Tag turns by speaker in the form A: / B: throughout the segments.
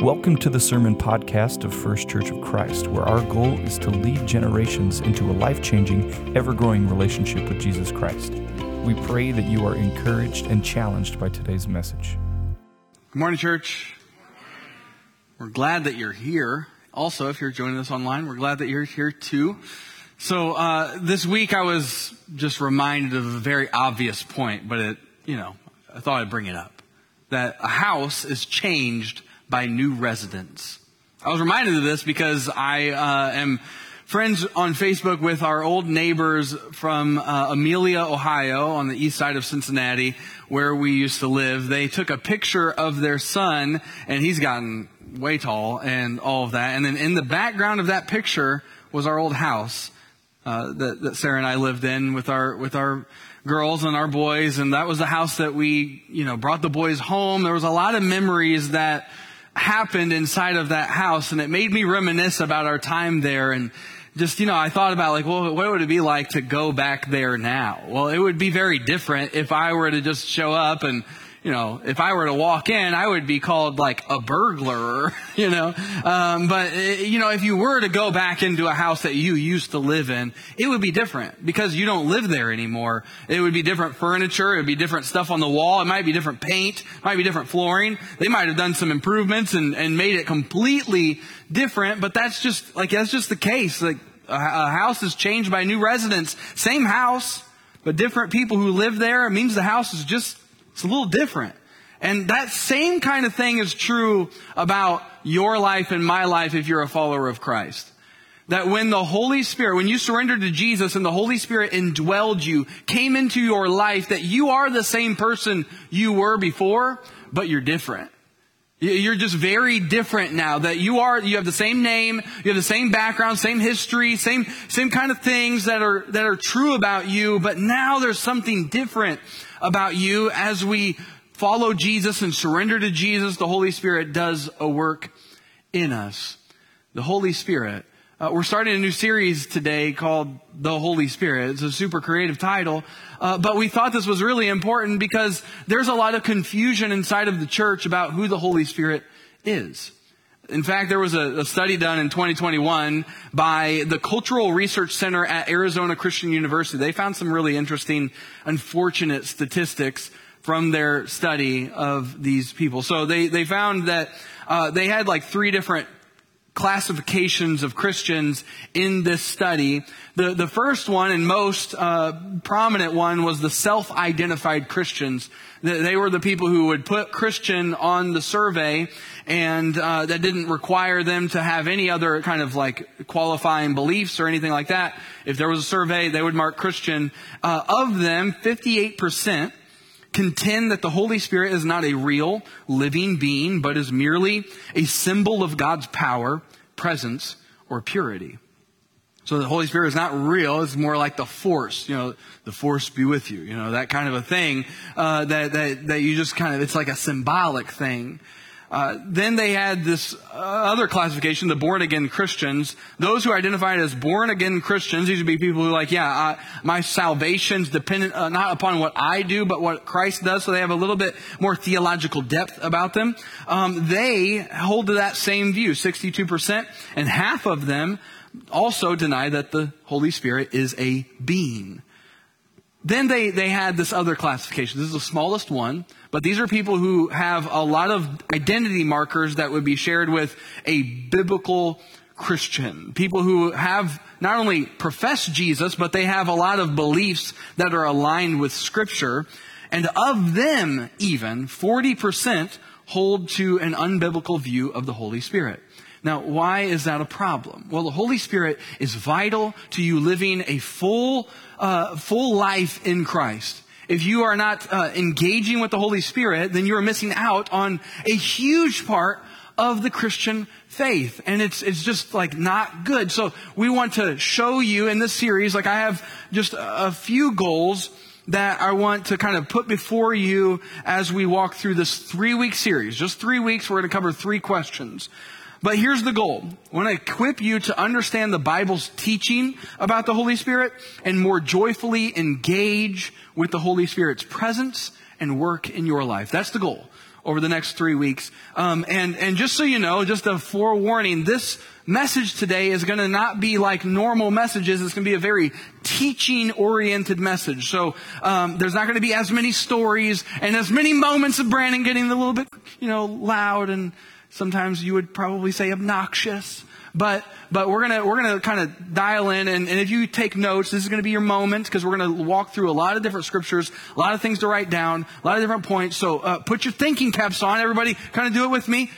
A: Welcome to the Sermon Podcast of First Church of Christ, where our goal is to lead generations into a life changing, ever growing relationship with Jesus Christ. We pray that you are encouraged and challenged by today's message.
B: Good morning, church. We're glad that you're here. Also, if you're joining us online, we're glad that you're here too. So, uh, this week I was just reminded of a very obvious point, but it, you know, I thought I'd bring it up. That a house is changed by new residents. I was reminded of this because I uh, am friends on Facebook with our old neighbors from uh, Amelia, Ohio, on the east side of Cincinnati, where we used to live. They took a picture of their son, and he's gotten way tall and all of that. And then in the background of that picture was our old house uh, that, that Sarah and I lived in with our with our girls and our boys, and that was the house that we, you know, brought the boys home. There was a lot of memories that happened inside of that house and it made me reminisce about our time there and just, you know, I thought about like, well, what would it be like to go back there now? Well, it would be very different if I were to just show up and, you know, if I were to walk in, I would be called like a burglar, you know. Um, but eh, you know, if you were to go back into a house that you used to live in, it would be different because you don't live there anymore. It would be different furniture. It would be different stuff on the wall. It might be different paint. It might be different flooring. They might have done some improvements and, and made it completely different. But that's just like that's just the case. Like a, a house is changed by new residents. Same house, but different people who live there. It means the house is just it's a little different. And that same kind of thing is true about your life and my life if you're a follower of Christ. That when the Holy Spirit, when you surrendered to Jesus and the Holy Spirit indwelled you, came into your life, that you are the same person you were before, but you're different. You're just very different now that you are, you have the same name, you have the same background, same history, same, same kind of things that are, that are true about you, but now there's something different about you as we follow Jesus and surrender to Jesus. The Holy Spirit does a work in us. The Holy Spirit. Uh, we're starting a new series today called The Holy Spirit. It's a super creative title. Uh, but we thought this was really important because there's a lot of confusion inside of the church about who the Holy Spirit is. In fact, there was a, a, study done in 2021 by the Cultural Research Center at Arizona Christian University. They found some really interesting, unfortunate statistics from their study of these people. So they, they found that uh, they had like three different classifications of Christians in this study. The, the first one and most uh, prominent one was the self-identified Christians. They were the people who would put Christian on the survey and uh, that didn't require them to have any other kind of like qualifying beliefs or anything like that. If there was a survey, they would mark Christian. Uh, of them, 58% contend that the Holy Spirit is not a real living being, but is merely a symbol of God's power, presence, or purity. So the Holy Spirit is not real. It's more like the force, you know, the force be with you, you know, that kind of a thing, uh, that, that, that you just kind of, it's like a symbolic thing. Uh, then they had this other classification, the born again Christians. Those who identified as born again Christians, these would be people who are like, yeah, uh, my salvation's dependent uh, not upon what I do, but what Christ does. So they have a little bit more theological depth about them. Um, they hold to that same view, 62%, and half of them also deny that the Holy Spirit is a being. Then they, they had this other classification. This is the smallest one, but these are people who have a lot of identity markers that would be shared with a biblical Christian. People who have not only profess Jesus, but they have a lot of beliefs that are aligned with Scripture. And of them, even, 40% hold to an unbiblical view of the Holy Spirit. Now, why is that a problem? Well, the Holy Spirit is vital to you living a full, uh, full life in Christ. If you are not uh, engaging with the Holy Spirit, then you are missing out on a huge part of the Christian faith. And it's, it's just like not good. So we want to show you in this series, like I have just a few goals that I want to kind of put before you as we walk through this three week series. Just three weeks, we're going to cover three questions. But here's the goal. I want to equip you to understand the Bible's teaching about the Holy Spirit and more joyfully engage with the Holy Spirit's presence and work in your life. That's the goal. over the next three weeks. Um, and, and just so you know, just a forewarning, this message today is going to not be like normal messages. It's going to be a very teaching oriented message. So, um, there's not going to be as many stories and as many moments of Brandon getting a little bit, you know, loud and sometimes you would probably say obnoxious. But, but we're gonna, we're gonna kind of dial in and, and if you take notes, this is gonna be your moment because we're gonna walk through a lot of different scriptures, a lot of things to write down, a lot of different points. So, uh, put your thinking caps on. Everybody kind of do it with me.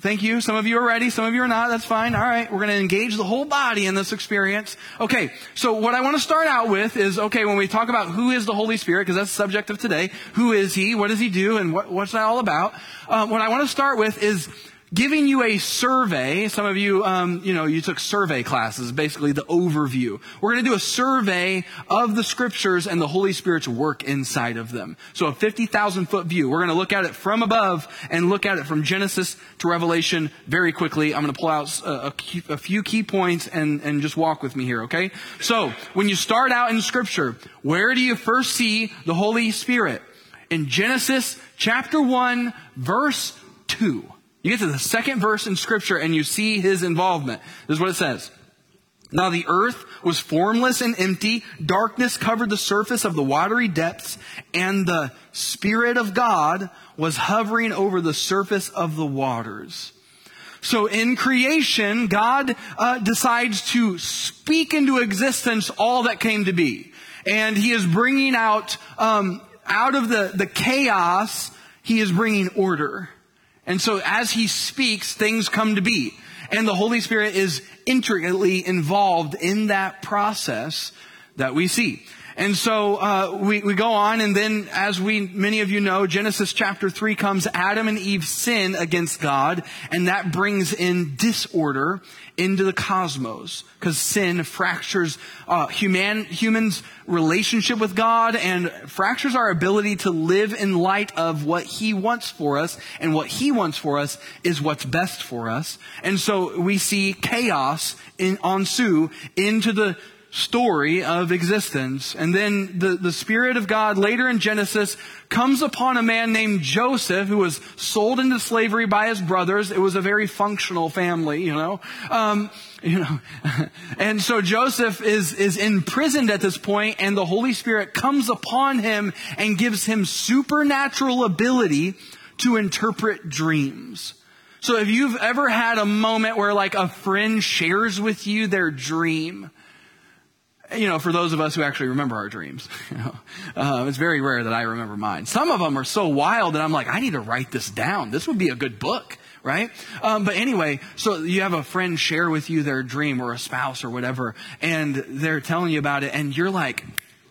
B: Thank you. Some of you are ready. Some of you are not. That's fine. All right. We're going to engage the whole body in this experience. Okay. So what I want to start out with is, okay, when we talk about who is the Holy Spirit, because that's the subject of today, who is He? What does He do? And what, what's that all about? Um, what I want to start with is giving you a survey. Some of you, um, you know, you took survey classes, basically the overview. We're going to do a survey of the scriptures and the Holy Spirit's work inside of them. So a 50,000 foot view. We're going to look at it from above and look at it from Genesis to Revelation very quickly. I'm going to pull out a, a, a few key points and, and just walk with me here, okay? So when you start out in scripture, where do you first see the Holy Spirit? In Genesis chapter 1, verse 2. You get to the second verse in scripture and you see his involvement. This is what it says. Now the earth was formless and empty. Darkness covered the surface of the watery depths and the Spirit of God was hovering over the surface of the waters. So in creation, God uh, decides to speak into existence all that came to be. And he is bringing out, um, out of the, the chaos, he is bringing order. And so as he speaks, things come to be. And the Holy Spirit is intricately involved in that process that we see. And so uh, we, we go on, and then, as we many of you know, Genesis chapter three comes. Adam and Eve sin against God, and that brings in disorder into the cosmos because sin fractures uh, human humans' relationship with God and fractures our ability to live in light of what He wants for us, and what He wants for us is what's best for us. And so we see chaos in, ensue into the story of existence. And then the, the Spirit of God later in Genesis comes upon a man named Joseph who was sold into slavery by his brothers. It was a very functional family, you know. Um, you know, and so Joseph is, is imprisoned at this point and the Holy Spirit comes upon him and gives him supernatural ability to interpret dreams. So if you've ever had a moment where like a friend shares with you their dream, you know, for those of us who actually remember our dreams, you know, uh, it's very rare that I remember mine. Some of them are so wild that I'm like, I need to write this down. This would be a good book, right? Um, but anyway, so you have a friend share with you their dream or a spouse or whatever, and they're telling you about it, and you're like,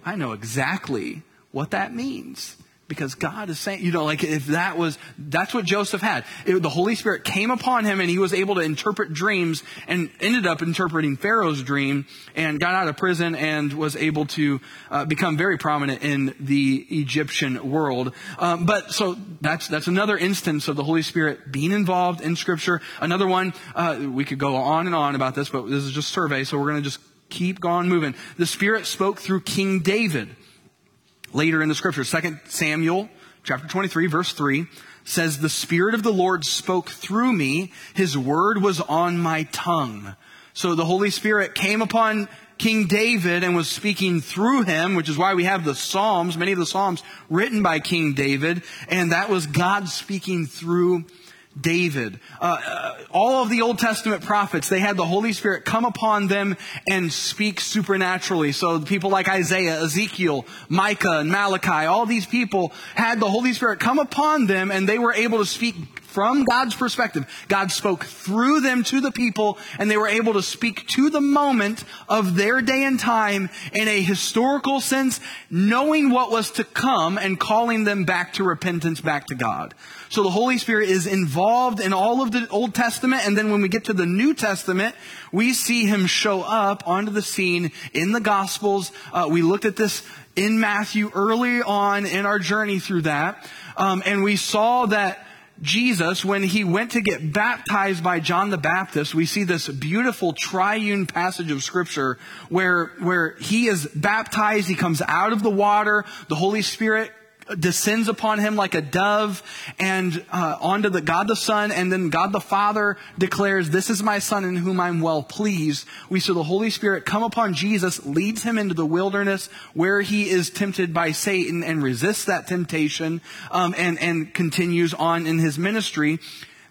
B: I know exactly what that means because God is saying, you know, like if that was, that's what Joseph had. It, the Holy Spirit came upon him and he was able to interpret dreams and ended up interpreting Pharaoh's dream and got out of prison and was able to uh, become very prominent in the Egyptian world. Um, but so that's, that's another instance of the Holy Spirit being involved in scripture. Another one, uh, we could go on and on about this, but this is just survey, so we're going to just keep going moving. The Spirit spoke through King David later in the scripture. 2 Samuel chapter 23 verse 3 says, The Spirit of the Lord spoke through me. His word was on my tongue. So the Holy Spirit came upon King David and was speaking through him, which is why we have the Psalms, many of the Psalms written by King David, and that was God speaking through David. Uh, uh, all of the Old Testament prophets, they had the Holy Spirit come upon them and speak supernaturally. So people like Isaiah, Ezekiel, Micah, and Malachi, all these people had the Holy Spirit come upon them and they were able to speak from God's perspective. God spoke through them to the people and they were able to speak to the moment of their day and time in a historical sense, knowing what was to come and calling them back to repentance, back to God. So the Holy Spirit is involved in all of the Old Testament. And then when we get to the New Testament, we see him show up onto the scene in the Gospels. Uh, we looked at this in Matthew early on in our journey through that. Um, and we saw that Jesus, when he went to get baptized by John the Baptist, we see this beautiful triune passage of scripture where, where he is baptized, he comes out of the water, the Holy Spirit descends upon him like a dove and uh, onto the God the Son, and then God the Father declares, This is my Son in whom I'm well pleased. We see the Holy Spirit come upon Jesus, leads him into the wilderness where he is tempted by Satan and resists that temptation um, and, and continues on in his ministry.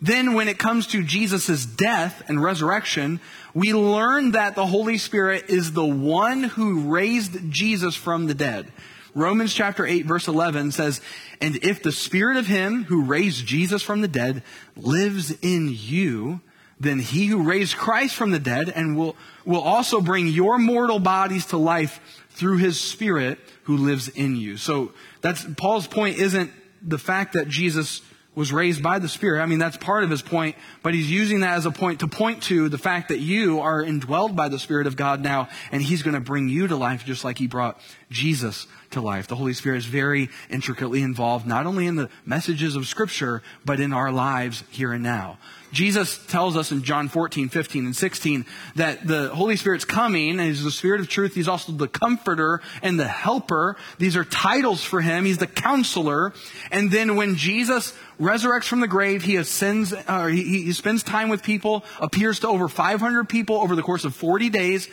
B: Then when it comes to Jesus' death and resurrection, we learn that the Holy Spirit is the one who raised Jesus from the dead. Romans chapter 8 verse 11 says, And if the spirit of him who raised Jesus from the dead lives in you, then he who raised Christ from the dead and will, will also bring your mortal bodies to life through his spirit who lives in you. So that's, Paul's point isn't the fact that Jesus was raised by the Spirit. I mean, that's part of his point, but he's using that as a point to point to the fact that you are indwelled by the Spirit of God now, and he's going to bring you to life just like he brought Jesus to life. The Holy Spirit is very intricately involved, not only in the messages of Scripture, but in our lives here and now. Jesus tells us in John 14, 15, and 16 that the Holy Spirit's coming, and He's the Spirit of truth. He's also the comforter and the helper. These are titles for Him. He's the counselor. And then when Jesus resurrects from the grave, He ascends, uh, he, he spends time with people, appears to over 500 people over the course of 40 days.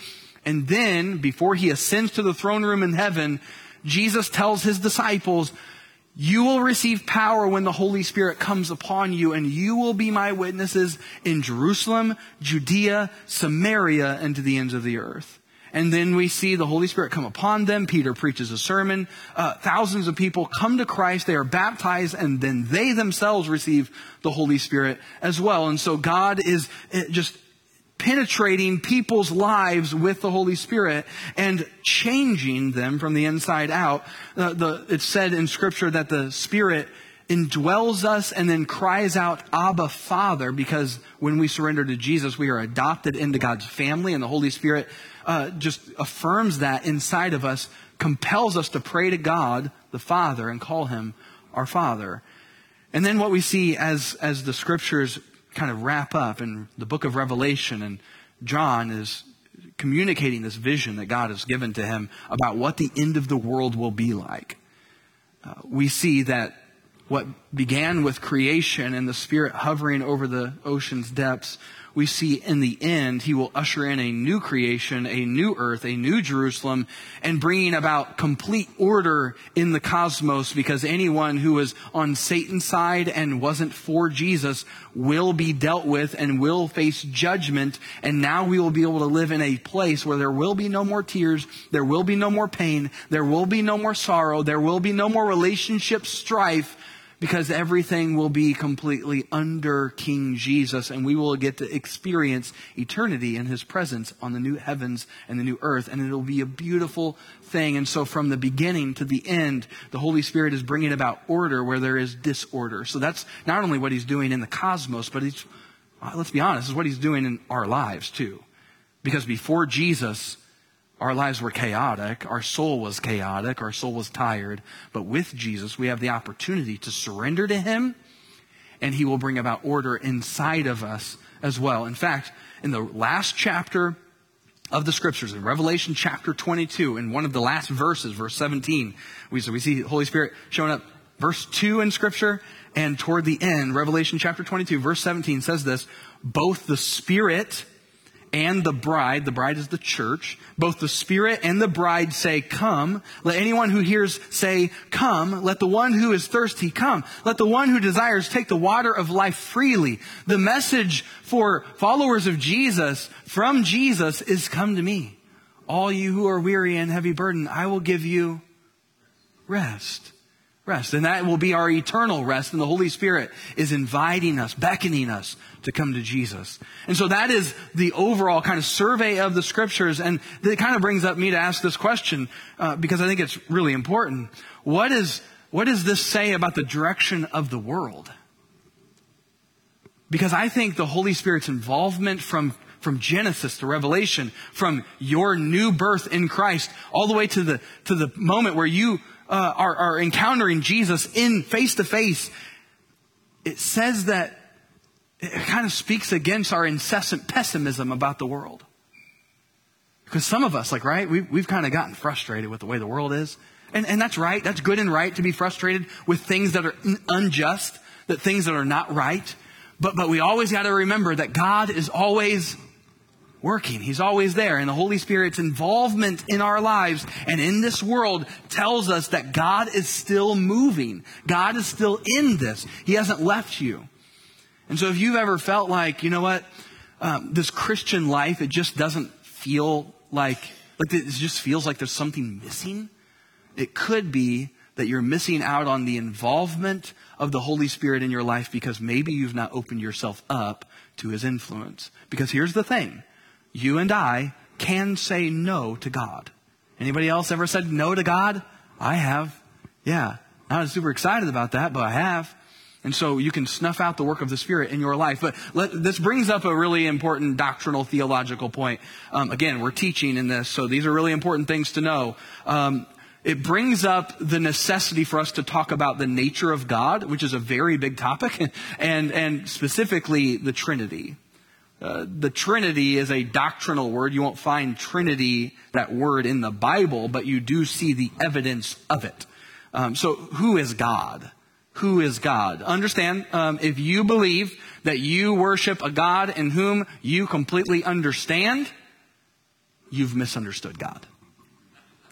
B: And then, before He ascends to the throne room in heaven, Jesus tells His disciples, you will receive power when the Holy Spirit comes upon you, and you will be my witnesses in Jerusalem, Judea, Samaria, and to the ends of the earth. And then we see the Holy Spirit come upon them. Peter preaches a sermon. Uh, thousands of people come to Christ. They are baptized, and then they themselves receive the Holy Spirit as well. And so God is eh, just penetrating people's lives with the Holy Spirit and changing them from the inside out. Uh, the, it's said in Scripture that the Spirit indwells us and then cries out, Abba, Father, because when we surrender to Jesus, we are adopted into God's family, and the Holy Spirit uh, just affirms that inside of us, compels us to pray to God, the Father, and call Him our Father. And then what we see as, as the Scriptures kind of wrap up in the book of Revelation, and John is communicating this vision that God has given to him about what the end of the world will be like. Uh, we see that what began with creation and the Spirit hovering over the ocean's depths we see in the end, he will usher in a new creation, a new earth, a new Jerusalem, and bringing about complete order in the cosmos because anyone who was on Satan's side and wasn't for Jesus will be dealt with and will face judgment. And now we will be able to live in a place where there will be no more tears, there will be no more pain, there will be no more sorrow, there will be no more relationship strife because everything will be completely under King Jesus and we will get to experience eternity in his presence on the new heavens and the new earth and it'll be a beautiful thing. And so from the beginning to the end the Holy Spirit is bringing about order where there is disorder. So that's not only what he's doing in the cosmos but he's uh, let's be honest is what he's doing in our lives too. Because before Jesus our lives were chaotic. Our soul was chaotic. Our soul was tired. But with Jesus, we have the opportunity to surrender to Him, and He will bring about order inside of us as well. In fact, in the last chapter of the scriptures, in Revelation chapter 22, in one of the last verses, verse 17, we, so we see the Holy Spirit showing up. Verse 2 in scripture, and toward the end, Revelation chapter 22, verse 17 says this, both the Spirit and the bride, the bride is the church, both the Spirit and the bride say, Come. Let anyone who hears say, Come. Let the one who is thirsty come. Let the one who desires take the water of life freely. The message for followers of Jesus from Jesus is, Come to me. All you who are weary and heavy burdened, I will give you rest rest. And that will be our eternal rest. And the Holy Spirit is inviting us, beckoning us to come to Jesus. And so that is the overall kind of survey of the scriptures. And it kind of brings up me to ask this question, uh, because I think it's really important. What is, what does this say about the direction of the world? Because I think the Holy Spirit's involvement from from Genesis to Revelation, from your new birth in Christ, all the way to the, to the moment where you uh, are, are encountering Jesus in face to face, it says that it kind of speaks against our incessant pessimism about the world. Because some of us, like, right, we've, we've kind of gotten frustrated with the way the world is. And, and that's right. That's good and right to be frustrated with things that are unjust, that things that are not right. But, but we always got to remember that God is always working. He's always there. And the Holy Spirit's involvement in our lives and in this world tells us that God is still moving. God is still in this. He hasn't left you. And so if you've ever felt like, you know what, um, this Christian life, it just doesn't feel like, like it just feels like there's something missing. It could be that you're missing out on the involvement of the Holy Spirit in your life because maybe you've not opened yourself up to his influence. Because here's the thing you and I can say no to God. Anybody else ever said no to God? I have. Yeah. Not super excited about that, but I have. And so you can snuff out the work of the Spirit in your life. But let, this brings up a really important doctrinal theological point. Um, again, we're teaching in this, so these are really important things to know. Um, it brings up the necessity for us to talk about the nature of God, which is a very big topic, and, and specifically the Trinity. Uh, the Trinity is a doctrinal word. You won't find Trinity, that word, in the Bible, but you do see the evidence of it. Um, so, who is God? Who is God? Understand, um, if you believe that you worship a God in whom you completely understand, you've misunderstood God.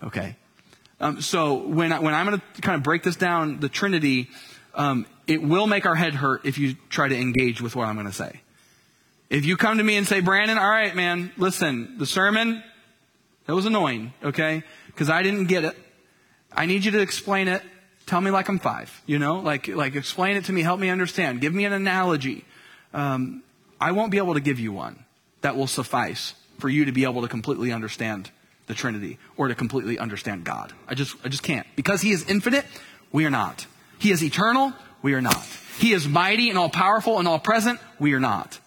B: Okay? Um, so when, I, when I'm going to kind of break this down, the Trinity, um, it will make our head hurt if you try to engage with what I'm going to say. If you come to me and say, Brandon, all right, man, listen, the sermon, that was annoying, okay? Because I didn't get it. I need you to explain it. Tell me like I'm five, you know? Like, like explain it to me, help me understand. Give me an analogy. Um, I won't be able to give you one that will suffice for you to be able to completely understand the Trinity or to completely understand God. I just, I just can't. Because He is infinite, we are not. He is eternal, we are not. He is mighty and all powerful and all present, we are not.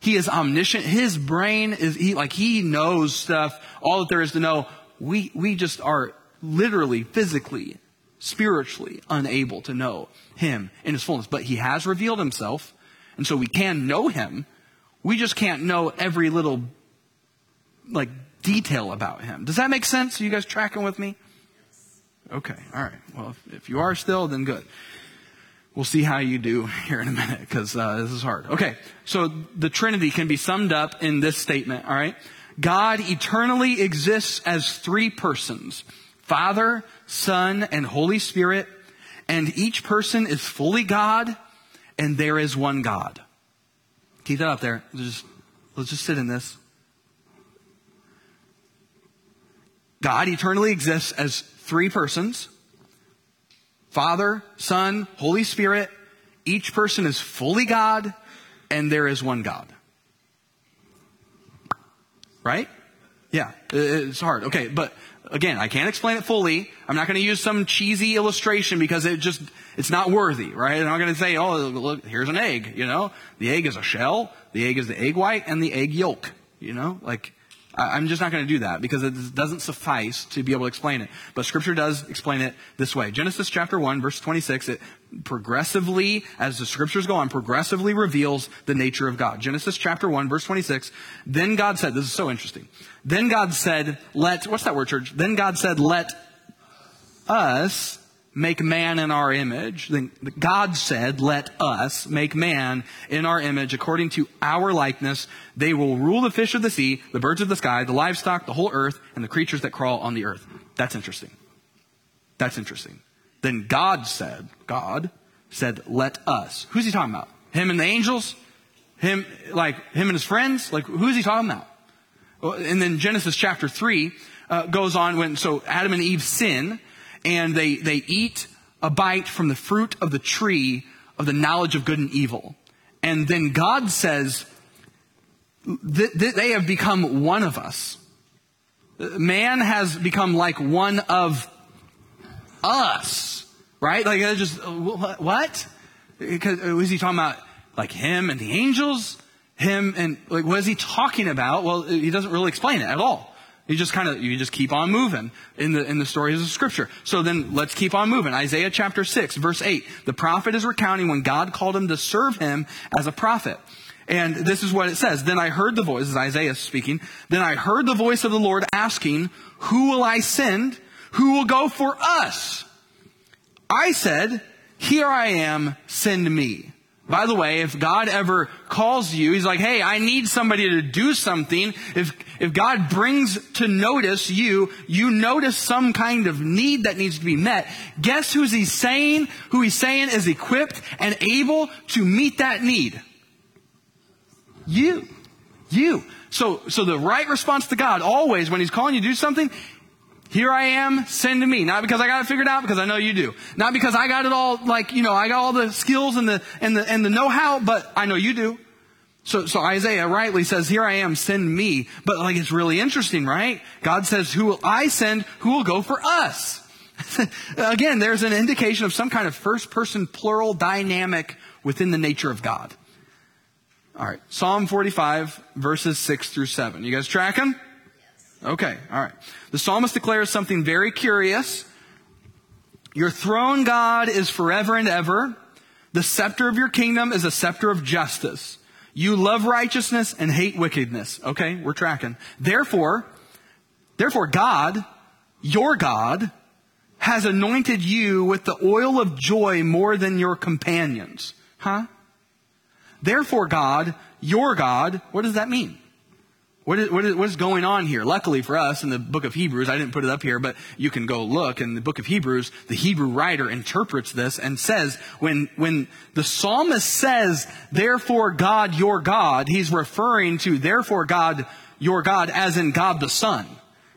B: He is omniscient. His brain is, he, like, he knows stuff, all that there is to know. We, we just are literally, physically, spiritually unable to know him in his fullness. But he has revealed himself, and so we can know him. We just can't know every little, like, detail about him. Does that make sense? Are you guys tracking with me? Okay, all right. Well, if, if you are still, then good. We'll see how you do here in a minute because uh, this is hard. Okay, so the Trinity can be summed up in this statement, all right? God eternally exists as three persons Father, Son, and Holy Spirit, and each person is fully God, and there is one God. Keep that up there. Just, let's just sit in this. God eternally exists as three persons Father, Son, Holy Spirit. Each person is fully God, and there is one God. Right? Yeah, it's hard. Okay, but again, I can't explain it fully. I'm not going to use some cheesy illustration because it just, it's not worthy, right? I'm not going to say, oh, look, here's an egg, you know? The egg is a shell, the egg is the egg white, and the egg yolk, you know? Like, I'm just not going to do that because it doesn't suffice to be able to explain it. But scripture does explain it this way. Genesis chapter 1 verse 26, it progressively, as the scriptures go on, progressively reveals the nature of God. Genesis chapter 1 verse 26, then God said, this is so interesting. Then God said, let, what's that word church? Then God said, let us make man in our image. Then God said, let us make man in our image according to our likeness. They will rule the fish of the sea, the birds of the sky, the livestock, the whole earth, and the creatures that crawl on the earth. That's interesting. That's interesting. Then God said, God said, let us. Who's he talking about? Him and the angels? Him, like, him and his friends? Like, who's he talking about? And then Genesis chapter 3 uh, goes on when, so Adam and Eve sin, and they, they eat a bite from the fruit of the tree of the knowledge of good and evil. And then God says, th- th- they have become one of us. Man has become like one of us, right? Like, just, what? Because, uh, was he talking about like him and the angels? Him and, like, what is he talking about? Well, he doesn't really explain it at all. You just kind of, you just keep on moving in the, in the stories of scripture. So then let's keep on moving. Isaiah chapter 6, verse 8. The prophet is recounting when God called him to serve him as a prophet. And this is what it says. Then I heard the voice, this is Isaiah speaking. Then I heard the voice of the Lord asking, who will I send? who will go for us? I said, here I am, send me. By the way, if God ever calls you, He's like, hey, I need somebody to do something. If, if God brings to notice you, you notice some kind of need that needs to be met. Guess who's He's saying? Who He's saying is equipped and able to meet that need? You. You. So, so the right response to God always when He's calling you to do something here I am, send me. Not because I got it figured out, because I know you do. Not because I got it all, like, you know, I got all the skills and the, and the, and the know-how, but I know you do. So, so Isaiah rightly says, here I am, send me. But like, it's really interesting, right? God says, who will I send? Who will go for us? Again, there's an indication of some kind of first person plural dynamic within the nature of God. All right. Psalm 45 verses 6 through 7. You guys track tracking? Okay, all right. The psalmist declares something very curious. Your throne, God, is forever and ever. The scepter of your kingdom is a scepter of justice. You love righteousness and hate wickedness. Okay, we're tracking. Therefore, therefore God, your God, has anointed you with the oil of joy more than your companions. Huh? Therefore God, your God, what does that mean? What is, what, is, what is going on here? Luckily for us in the book of Hebrews, I didn't put it up here, but you can go look. In the book of Hebrews, the Hebrew writer interprets this and says, when, when the psalmist says, therefore God, your God, he's referring to therefore God, your God, as in God the Son.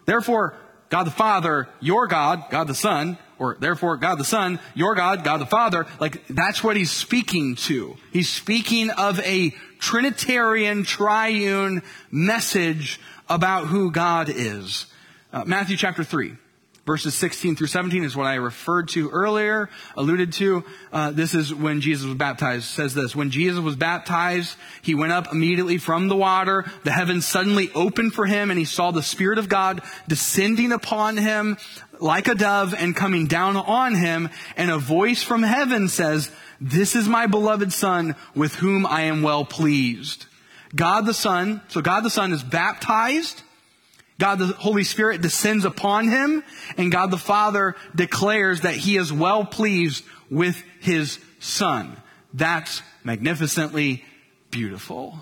B: Therefore, God the Father, your God, God the Son, or therefore God the Son, your God, God the Father, like that's what he's speaking to. He's speaking of a Trinitarian, triune message about who God is. Uh, Matthew chapter 3. Verses 16 through 17 is what I referred to earlier, alluded to. Uh, this is when Jesus was baptized. It says this, when Jesus was baptized, he went up immediately from the water. The heavens suddenly opened for him and he saw the Spirit of God descending upon him like a dove and coming down on him. And a voice from heaven says, this is my beloved son with whom I am well pleased. God the Son, so God the Son is baptized. God the Holy Spirit descends upon him and God the Father declares that he is well pleased with his son. That's magnificently beautiful.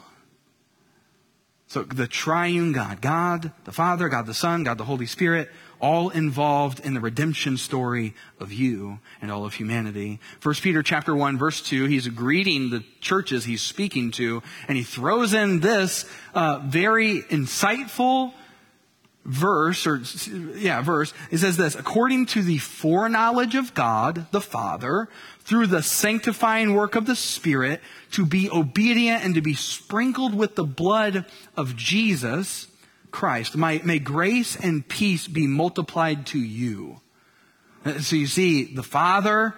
B: So the triune God, God the Father, God the Son, God the Holy Spirit, all involved in the redemption story of you and all of humanity. First Peter chapter 1 verse 2, he's greeting the churches he's speaking to, and he throws in this uh, very insightful verse, or yeah, verse. It says this, according to the foreknowledge of God the Father, through the sanctifying work of the Spirit, to be obedient and to be sprinkled with the blood of Jesus, Christ. May, may grace and peace be multiplied to you. Uh, so you see, the Father,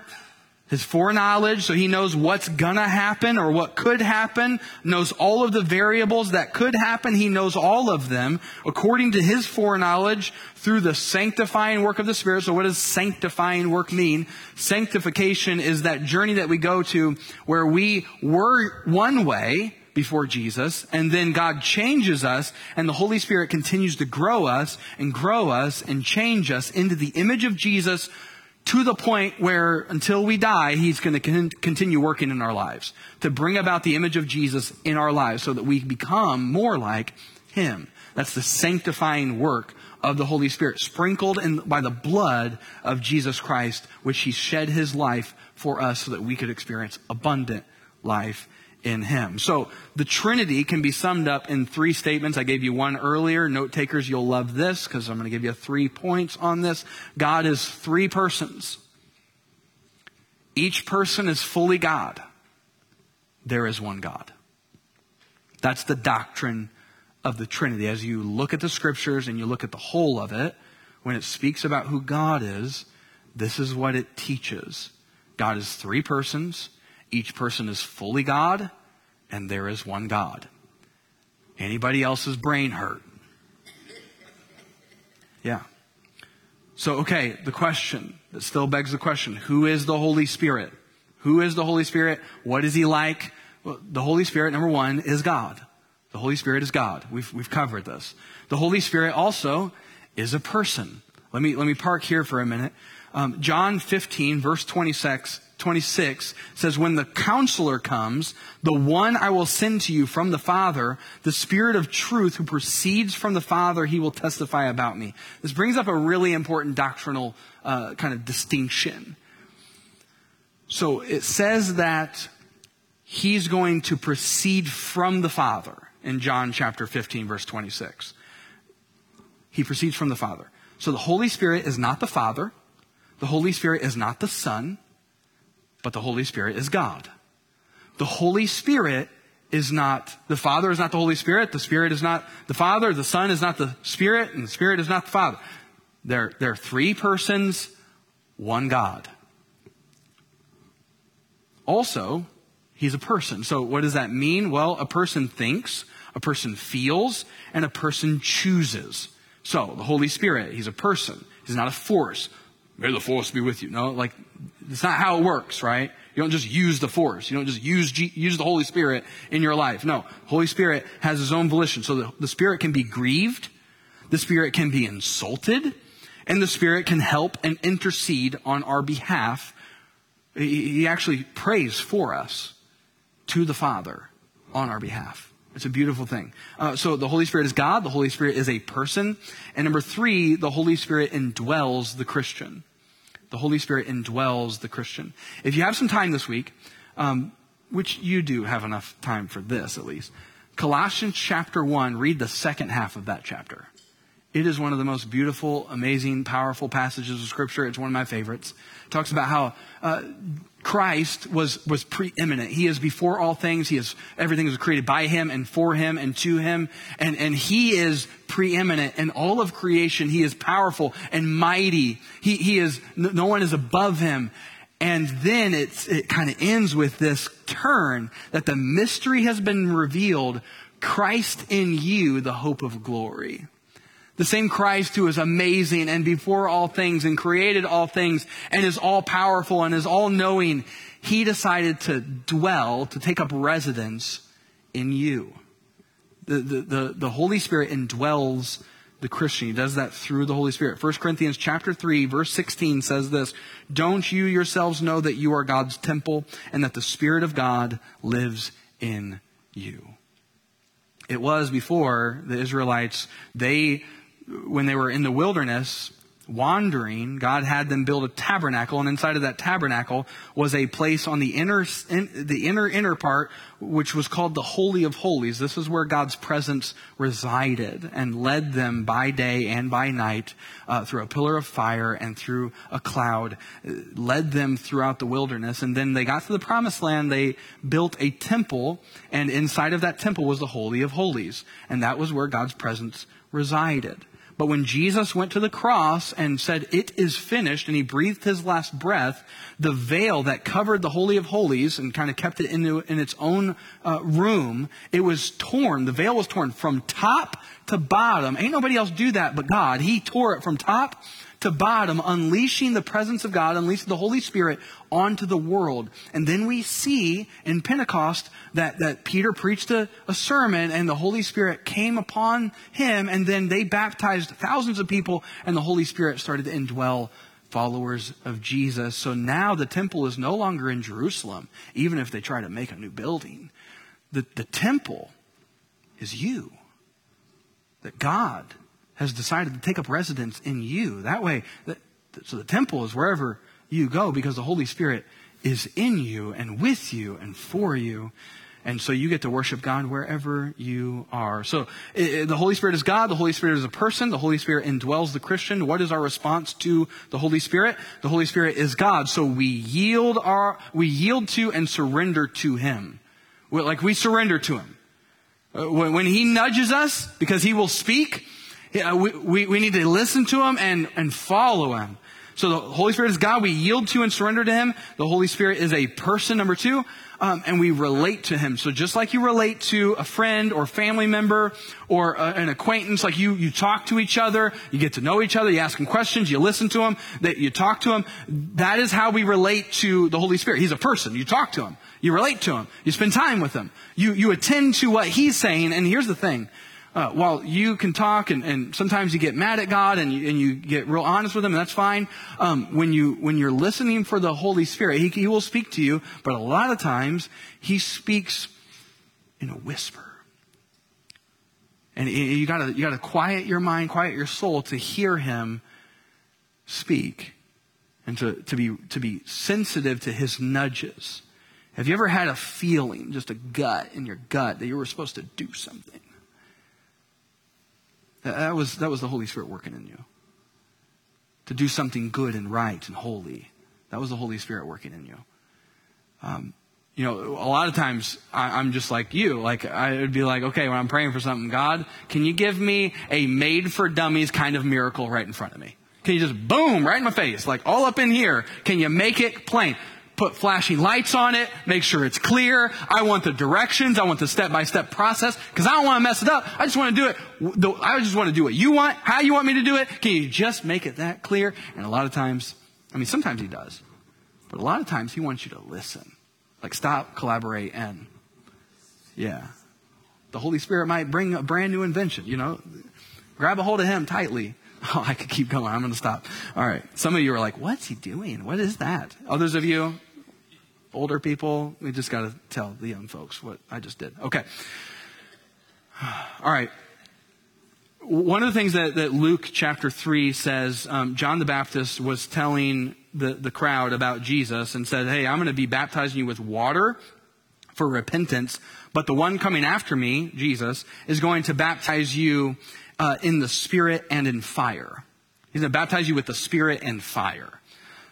B: his foreknowledge, so he knows what's gonna happen or what could happen, knows all of the variables that could happen. He knows all of them according to his foreknowledge through the sanctifying work of the Spirit. So what does sanctifying work mean? Sanctification is that journey that we go to where we were one way, before Jesus, and then God changes us, and the Holy Spirit continues to grow us and grow us and change us into the image of Jesus to the point where until we die, He's going to continue working in our lives to bring about the image of Jesus in our lives so that we become more like Him. That's the sanctifying work of the Holy Spirit, sprinkled in, by the blood of Jesus Christ, which He shed His life for us so that we could experience abundant life in him. So the Trinity can be summed up in three statements. I gave you one earlier. Note takers, you'll love this because I'm going to give you three points on this. God is three persons. Each person is fully God. There is one God. That's the doctrine of the Trinity. As you look at the scriptures and you look at the whole of it, when it speaks about who God is, this is what it teaches. God is three persons each person is fully God, and there is one God. Anybody else's brain hurt? Yeah. So, okay, the question that still begs the question who is the Holy Spirit? Who is the Holy Spirit? What is he like? Well, the Holy Spirit, number one, is God. The Holy Spirit is God. We've, we've covered this. The Holy Spirit also is a person. Let me, let me park here for a minute. Um, John 15, verse 26, 26 says, When the counselor comes, the one I will send to you from the Father, the Spirit of truth who proceeds from the Father, he will testify about me. This brings up a really important doctrinal uh, kind of distinction. So it says that he's going to proceed from the Father in John chapter 15, verse 26. He proceeds from the Father. So the Holy Spirit is not the Father. The Holy Spirit is not the Son, but the Holy Spirit is God. The Holy Spirit is not, the Father is not the Holy Spirit, the Spirit is not the Father, the Son is not the Spirit, and the Spirit is not the Father. They're, they're three persons, one God. Also, he's a person. So what does that mean? Well, a person thinks, a person feels, and a person chooses. So, the Holy Spirit, he's a person. He's not a force. May the force be with you. No, like, it's not how it works, right? You don't just use the force. You don't just use, G, use the Holy Spirit in your life. No. Holy Spirit has his own volition. So the, the Spirit can be grieved. The Spirit can be insulted. And the Spirit can help and intercede on our behalf. He, he actually prays for us to the Father on our behalf. It's a beautiful thing. Uh, so the Holy Spirit is God. The Holy Spirit is a person. And number three, the Holy Spirit indwells the Christian the Holy Spirit indwells the Christian. If you have some time this week, um, which you do have enough time for this at least, Colossians chapter 1, read the second half of that chapter. It is one of the most beautiful, amazing, powerful passages of Scripture. It's one of my favorites. It talks about how uh, Christ was, was preeminent. He is before all things. He is, everything was created by Him and for Him and to Him. And, and He is preeminent in all of creation. He is powerful and mighty. He, he is, no one is above Him. And then it's, it kind of ends with this turn that the mystery has been revealed. Christ in you, the hope of glory. The same Christ who is amazing and before all things and created all things and is all powerful and is all knowing, he decided to dwell, to take up residence in you. The, the, the, the Holy Spirit indwells the Christian. He does that through the Holy Spirit. 1 Corinthians chapter 3 verse 16 says this, Don't you yourselves know that you are God's temple and that the Spirit of God lives in you? It was before the Israelites, they when they were in the wilderness wandering, God had them build a tabernacle, and inside of that tabernacle was a place on the inner, in, the inner, inner part, which was called the Holy of Holies. This is where God's presence resided and led them by day and by night uh, through a pillar of fire and through a cloud, led them throughout the wilderness. And then they got to the promised land, they built a temple, and inside of that temple was the Holy of Holies. And that was where God's presence resided. But when Jesus went to the cross and said, It is finished, and he breathed his last breath, the veil that covered the Holy of Holies and kind of kept it in, in its own uh, room, it was torn. The veil was torn from top to bottom. Ain't nobody else do that but God. He tore it from top to bottom, unleashing the presence of God, unleashing the Holy Spirit onto the world. And then we see in Pentecost that, that Peter preached a, a sermon and the Holy Spirit came upon him, and then they baptized thousands of people, and the Holy Spirit started to indwell followers of Jesus. So now the temple is no longer in Jerusalem, even if they try to make a new building. The, the temple is you. That God has decided to take up residence in you. That way, so the temple is wherever you go because the Holy Spirit is in you and with you and for you. And so you get to worship God wherever you are. So it, the Holy Spirit is God. The Holy Spirit is a person. The Holy Spirit indwells the Christian. What is our response to the Holy Spirit? The Holy Spirit is God. So we yield our, we yield to and surrender to Him. Like we surrender to Him. Uh, when He nudges us, because He will speak, yeah, we, we, we need to listen to him and, and follow him. So the Holy Spirit is God. We yield to and surrender to Him. The Holy Spirit is a person, number two, um, and we relate to Him. So just like you relate to a friend or family member or a, an acquaintance, like you, you talk to each other, you get to know each other, you ask them questions, you listen to them, that you talk to them. That is how we relate to the Holy Spirit. He's a person. You talk to Him. You relate to Him. You spend time with Him. You, you attend to what He's saying. And here's the thing uh, while you can talk and, and, sometimes you get mad at God and you, and you get real honest with Him, and that's fine. Um, when you when you're listening for the Holy Spirit, he, he will speak to you, but a lot of times He speaks in a whisper. And you gotta, you gotta quiet your mind, quiet your soul to hear him speak and to, to, be, to be sensitive to his nudges. Have you ever had a feeling, just a gut in your gut, that you were supposed to do something? That, was, that was the Holy Spirit working in you. To do something good and right and holy. That was the Holy Spirit working in you. Um, you know, a lot of times I, am just like you. Like, I would be like, okay, when I'm praying for something, God, can you give me a made for dummies kind of miracle right in front of me? Can you just boom, right in my face, like all up in here? Can you make it plain? Put flashing lights on it, make sure it's clear. I want the directions, I want the step by step process, because I don't want to mess it up. I just want to do it. I just want to do what you want, how you want me to do it. Can you just make it that clear? And a lot of times, I mean, sometimes he does, but a lot of times he wants you to listen. Like stop, collaborate, and yeah. The Holy Spirit might bring a brand new invention, you know. Grab a hold of him tightly. Oh, I could keep going. I'm going to stop. All right. Some of you are like, what's he doing? What is that? Others of you, older people, we just got to tell the young folks what I just did. Okay. All right. One of the things that, that Luke chapter 3 says, um, John the Baptist was telling the, the crowd about Jesus and said, Hey, I'm going to be baptizing you with water for repentance, but the one coming after me, Jesus, is going to baptize you uh, in the Spirit and in fire. He's going to baptize you with the Spirit and fire.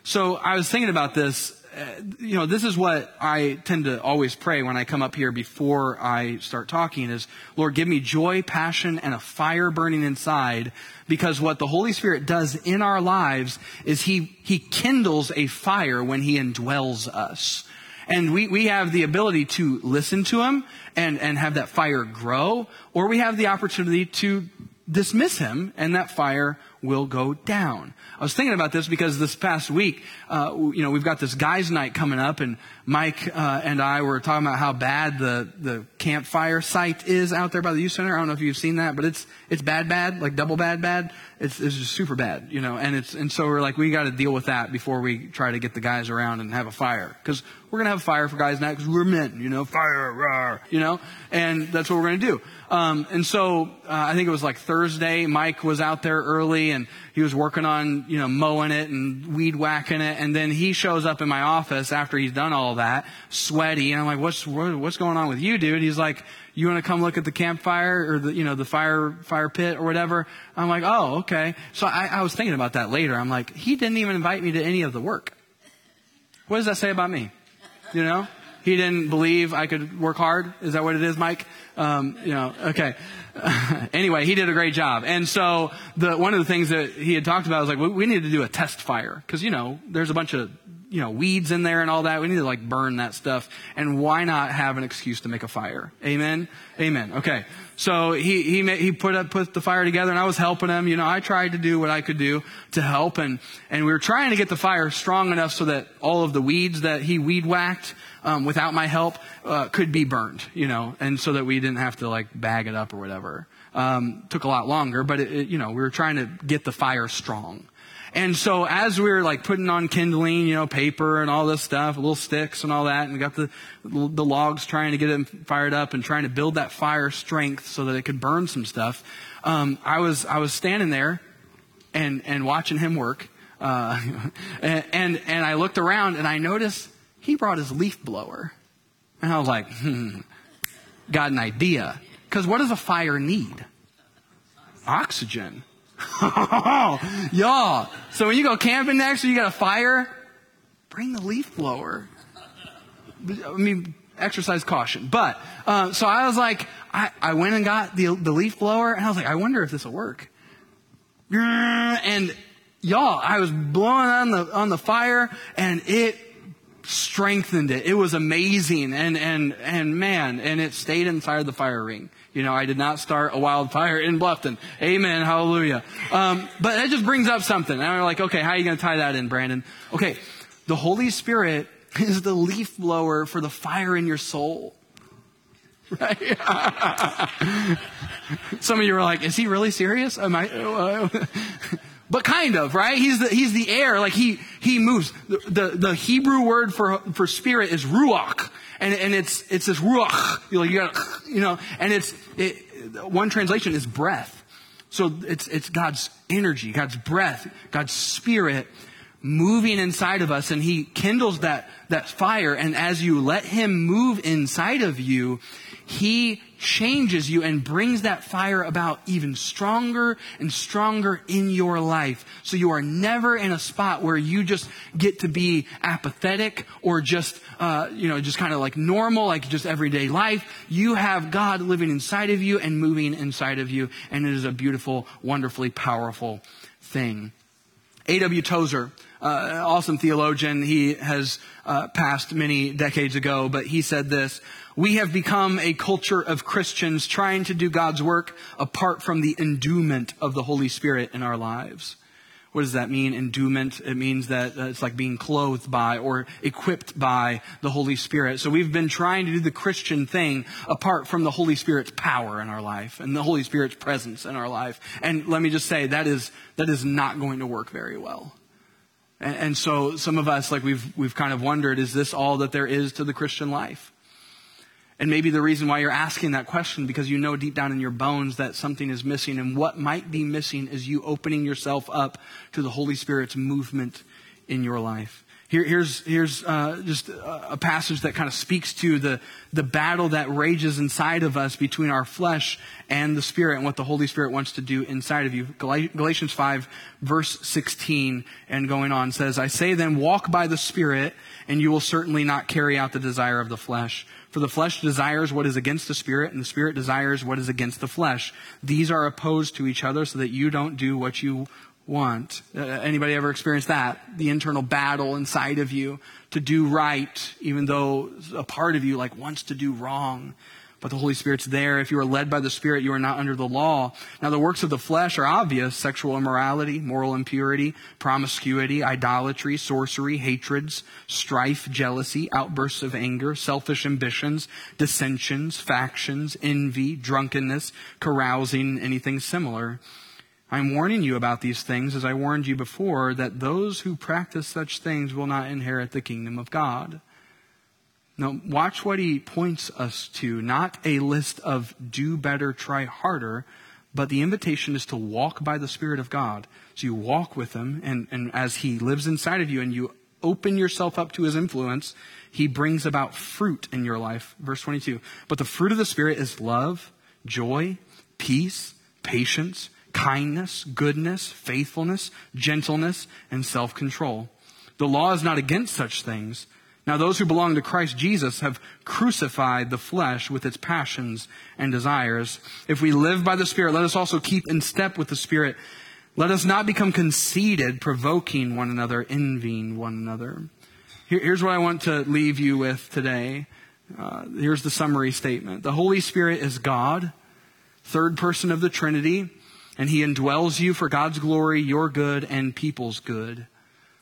B: So I was thinking about this Uh, you know, this is what I tend to always pray when I come up here before I start talking is, Lord, give me joy, passion, and a fire burning inside because what the Holy Spirit does in our lives is He, He kindles a fire when He indwells us. And we, we have the ability to listen to Him and, and have that fire grow, or we have the opportunity to dismiss Him and that fire will go down. I was thinking about this because this past week, uh, you know, we've got this guys' night coming up, and Mike uh, and I were talking about how bad the the campfire site is out there by the youth center. I don't know if you've seen that, but it's it's bad, bad, like double bad, bad. It's it's just super bad, you know. And it's and so we're like, we got to deal with that before we try to get the guys around and have a fire because we're gonna have a fire for guys' night because we're men, you know, fire, rawr, you know, and that's what we're gonna do. Um, and so uh, I think it was like Thursday. Mike was out there early and he was working on you know mowing it and weed whacking it. And then he shows up in my office after he's done all that, sweaty. And I'm like, what's what's going on with you, dude? He's like, you want to come look at the campfire or the you know the fire fire pit or whatever? I'm like, oh okay. So I, I was thinking about that later. I'm like, he didn't even invite me to any of the work. What does that say about me? You know? He didn't believe I could work hard. Is that what it is, Mike? Um, you know, okay. anyway, he did a great job. And so the, one of the things that he had talked about was like, we, we need to do a test fire. Cause you know, there's a bunch of, you know, weeds in there and all that. We need to like burn that stuff. And why not have an excuse to make a fire? Amen? Amen. Okay. So he, he, he put up, put the fire together and I was helping him. You know, I tried to do what I could do to help and, and we were trying to get the fire strong enough so that all of the weeds that he weed whacked, um, without my help uh, could be burned, you know, and so that we didn't have to like bag it up or whatever. Um, took a lot longer, but it, it, you know, we were trying to get the fire strong. And so as we were like putting on kindling, you know, paper and all this stuff, little sticks and all that, and we got the, the logs trying to get them fired up and trying to build that fire strength so that it could burn some stuff. Um, I was, I was standing there and, and watching him work. Uh, and, and, and I looked around and I noticed he brought his leaf blower. And I was like, hmm, got an idea. Because what does a fire need? Oxygen. Y'all. So when you go camping next or you got a fire, bring the leaf blower. I mean, exercise caution. But, uh, so I was like, I, I went and got the, the leaf blower and I was like, I wonder if this will work. And y'all, I was blowing on the, on the fire and it strengthened it. It was amazing. And, and, and man, and it stayed inside the fire ring. You know, I did not start a wildfire in Bluffton. Amen. Hallelujah. Um, but that just brings up something. And we're like, okay, how are you going to tie that in, Brandon? Okay. The Holy Spirit is the leaf blower for the fire in your soul. right? Some of you are like, is he really serious? Am I? But kind of, right? He's the, he's the air, like he, he moves. The, the, the Hebrew word for, for spirit is ruach. And, and it's, it's this ruach, you know, you, gotta, you know and it's, it, one translation is breath. So it's, it's God's energy, God's breath, God's spirit moving inside of us and he kindles that, that fire. And as you let him move inside of you, he changes you and brings that fire about even stronger and stronger in your life. So you are never in a spot where you just get to be apathetic or just, uh, you know, just kind of like normal, like just everyday life. You have God living inside of you and moving inside of you. And it is a beautiful, wonderfully powerful thing. A.W. Tozer, uh, awesome theologian. He has uh, passed many decades ago, but he said this We have become a culture of Christians trying to do God's work apart from the endowment of the Holy Spirit in our lives. What does that mean? Endowment. It means that uh, it's like being clothed by or equipped by the Holy Spirit. So we've been trying to do the Christian thing apart from the Holy Spirit's power in our life and the Holy Spirit's presence in our life. And let me just say that is, that is not going to work very well. And, and so some of us, like we've, we've kind of wondered, is this all that there is to the Christian life? And maybe the reason why you're asking that question because you know deep down in your bones that something is missing. And what might be missing is you opening yourself up to the Holy Spirit's movement in your life. Here, here's here's uh, just a passage that kind of speaks to the, the battle that rages inside of us between our flesh and the Spirit and what the Holy Spirit wants to do inside of you. Galatians 5, verse 16, and going on says, I say then, walk by the Spirit, and you will certainly not carry out the desire of the flesh. For the flesh desires what is against the Spirit, and the Spirit desires what is against the flesh. These are opposed to each other so that you don't do what you want. Uh, anybody ever experienced that? The internal battle inside of you to do right, even though a part of you like wants to do wrong. But the Holy Spirit's there. If you are led by the Spirit, you are not under the law. Now, the works of the flesh are obvious sexual immorality, moral impurity, promiscuity, idolatry, sorcery, hatreds, strife, jealousy, outbursts of anger, selfish ambitions, dissensions, factions, envy, drunkenness, carousing, anything similar. I'm warning you about these things as I warned you before that those who practice such things will not inherit the kingdom of God. Now, watch what he points us to. Not a list of do better, try harder, but the invitation is to walk by the Spirit of God. So you walk with him, and, and as he lives inside of you and you open yourself up to his influence, he brings about fruit in your life. Verse 22. But the fruit of the Spirit is love, joy, peace, patience, kindness, goodness, faithfulness, gentleness, and self control. The law is not against such things. Now, those who belong to Christ Jesus have crucified the flesh with its passions and desires. If we live by the Spirit, let us also keep in step with the Spirit. Let us not become conceited, provoking one another, envying one another. Here, here's what I want to leave you with today. Uh, here's the summary statement The Holy Spirit is God, third person of the Trinity and he indwells you for God's glory, your good, and people's good.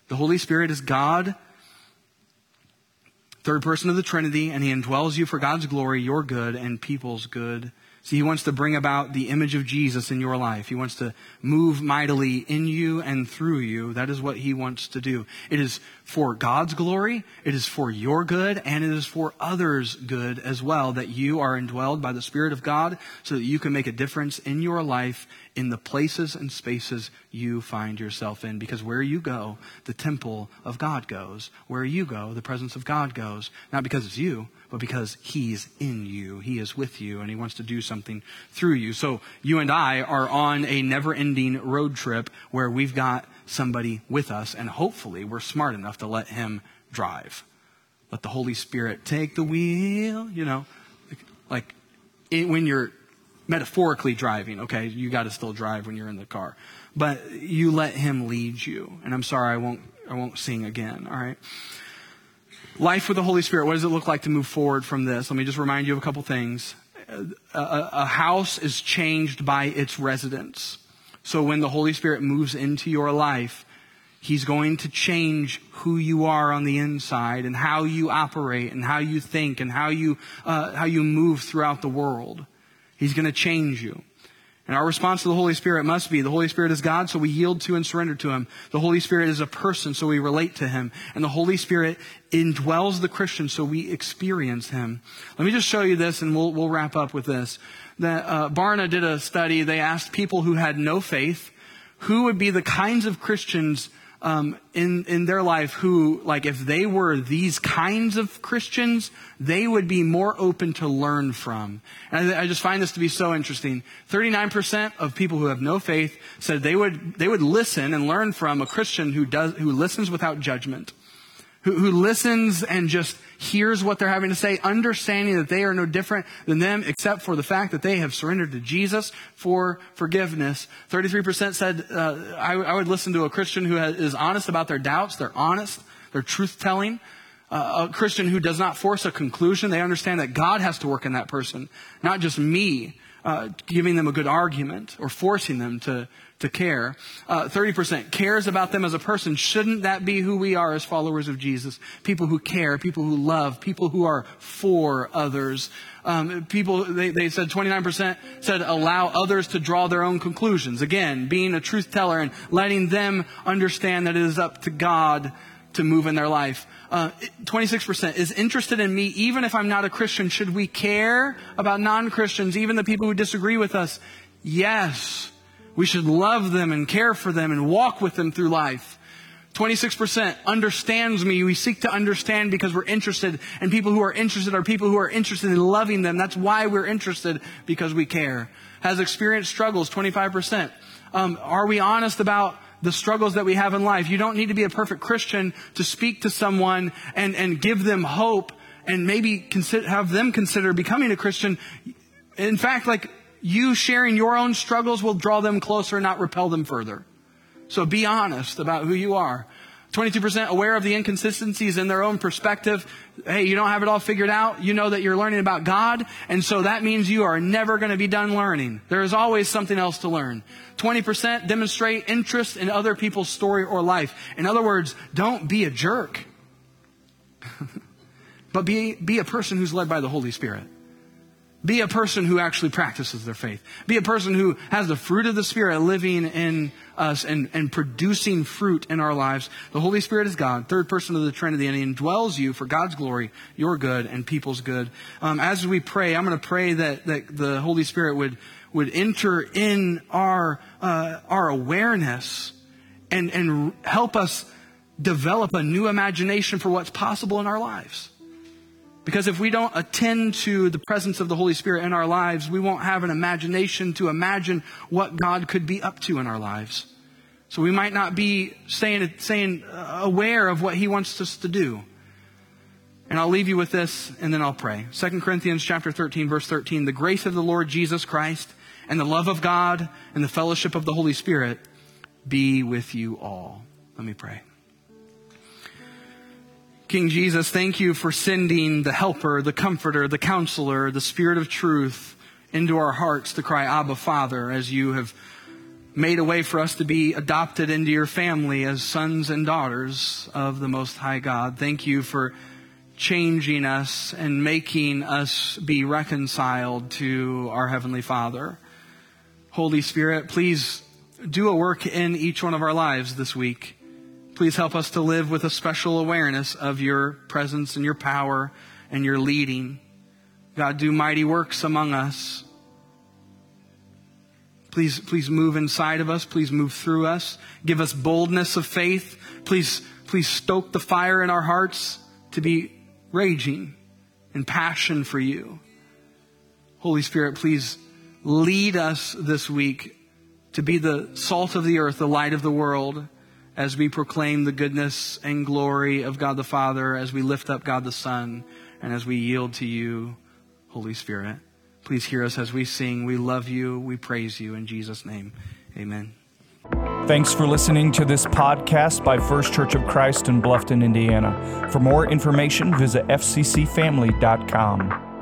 B: The Holy Spirit is God, third person of the Trinity, and he indwells you for God's glory, your good, and people's good. See, he wants to bring about the image of Jesus in your life. He wants to move mightily in you and through you. That is what he wants to do. It is for God's glory, it is for your good, and it is for others' good as well that you are indwelled by the Spirit of God so that you can make a difference in your life in the places and spaces you find yourself in. Because where you go, the temple of God goes. Where you go, the presence of God goes. Not because it's you, but because He's in you. He is with you, and He wants to do something through you. So you and I are on a never ending road trip where we've got somebody with us, and hopefully we're smart enough to let Him drive. Let the Holy Spirit take the wheel, you know. Like, it, when you're metaphorically driving, okay? You got to still drive when you're in the car. But you let him lead you. And I'm sorry, I won't, I won't sing again, all right? Life with the Holy Spirit, what does it look like to move forward from this? Let me just remind you of a couple things. A, a, a house is changed by its residents. So when the Holy Spirit moves into your life, He's going to change who you are on the inside and how you operate and how you think and how you, uh, how you move throughout the world. He's going to change you. And our response to the Holy Spirit must be the Holy Spirit is God, so we yield to and surrender to Him. The Holy Spirit is a person, so we relate to Him. And the Holy Spirit indwells the Christian, so we experience Him. Let me just show you this, and we'll, we'll wrap up with this. That uh, Barna did a study. They asked people who had no faith who would be the kinds of Christians um, in in their life who, like, if they were these kinds of Christians, they would be more open to learn from. And I, I just find this to be so interesting. Thirty nine percent of people who have no faith said they would they would listen and learn from a Christian who does who listens without judgment who, who listens and just hears what they're having to say, understanding that they are no different than them except for the fact that they have surrendered to Jesus for forgiveness. 33% said, uh, I, I, would listen to a Christian who has, is honest about their doubts. They're honest. They're truth telling. Uh, a Christian who does not force a conclusion. They understand that God has to work in that person, not just me, uh, giving them a good argument or forcing them to, to care. Uh, 30% cares about them as a person. Shouldn't that be who we are as followers of Jesus? People who care, people who love, people who are for others. Um, people, they, they said 29% said allow others to draw their own conclusions. Again, being a truth teller and letting them understand that it is up to God to move in their life. Uh, 26% is interested in me even if I'm not a Christian. Should we care about non-Christians, even the people who disagree with us? Yes. We should love them and care for them and walk with them through life. 26% understands me. We seek to understand because we're interested. And people who are interested are people who are interested in loving them. That's why we're interested because we care. Has experienced struggles, 25%. Um, are we honest about the struggles that we have in life? You don't need to be a perfect Christian to speak to someone and, and give them hope and maybe consider, have them consider becoming a Christian. In fact, like you sharing your own struggles will draw them closer, not repel them further. So be honest about who you are. 22% aware of the inconsistencies in their own perspective. Hey, you don't have it all figured out. You know that you're learning about God. And so that means you are never going to be done learning. There is always something else to learn. 20% demonstrate interest in other people's story or life. In other words, don't be a jerk. but be, be a person who's led by the Holy Spirit. Be a person who actually practices their faith. Be a person who has the fruit of the Spirit living in us and, and producing fruit in our lives. The Holy Spirit is God, third person of the Trinity, and He indwells you for God's glory, your good, and people's good. Um, as we pray, I'm going to pray that, that the Holy Spirit would, would enter in our, uh, our awareness and, and help us develop a new imagination for what's possible in our lives. Because if we don't attend to the presence of the Holy Spirit in our lives, we won't have an imagination to imagine what God could be up to in our lives. So we might not be staying, staying uh, aware of what He wants us to do. And I'll leave you with this and then I'll pray. 2 Corinthians chapter 13 verse 13, the grace of the Lord Jesus Christ and the love of God and the fellowship of the Holy Spirit be with you all. Let me pray. King Jesus, thank you for sending the helper, the comforter, the counselor, the spirit of truth into our hearts to cry, Abba, Father, as you have made a way for us to be adopted into your family as sons and daughters of the Most High God. Thank you for changing us and making us be reconciled to our Heavenly Father. Holy Spirit, please do a work in each one of our lives this week. Please help us to live with a special awareness of your presence and your power and your leading. God, do mighty works among us. Please, please move inside of us. Please move through us. Give us boldness of faith. Please, please stoke the fire in our hearts to be raging in passion for you. Holy Spirit, please lead us this week to be the salt of the earth, the light of the world as we proclaim the goodness and glory of God the Father, as we lift up God the Son, and as we yield to you, Holy Spirit. Please hear us as we sing. We love you. We praise you. In Jesus' name, amen.
A: Thanks for listening to this podcast by First Church of Christ in Bluffton, Indiana. For more information, visit fccfamily.com.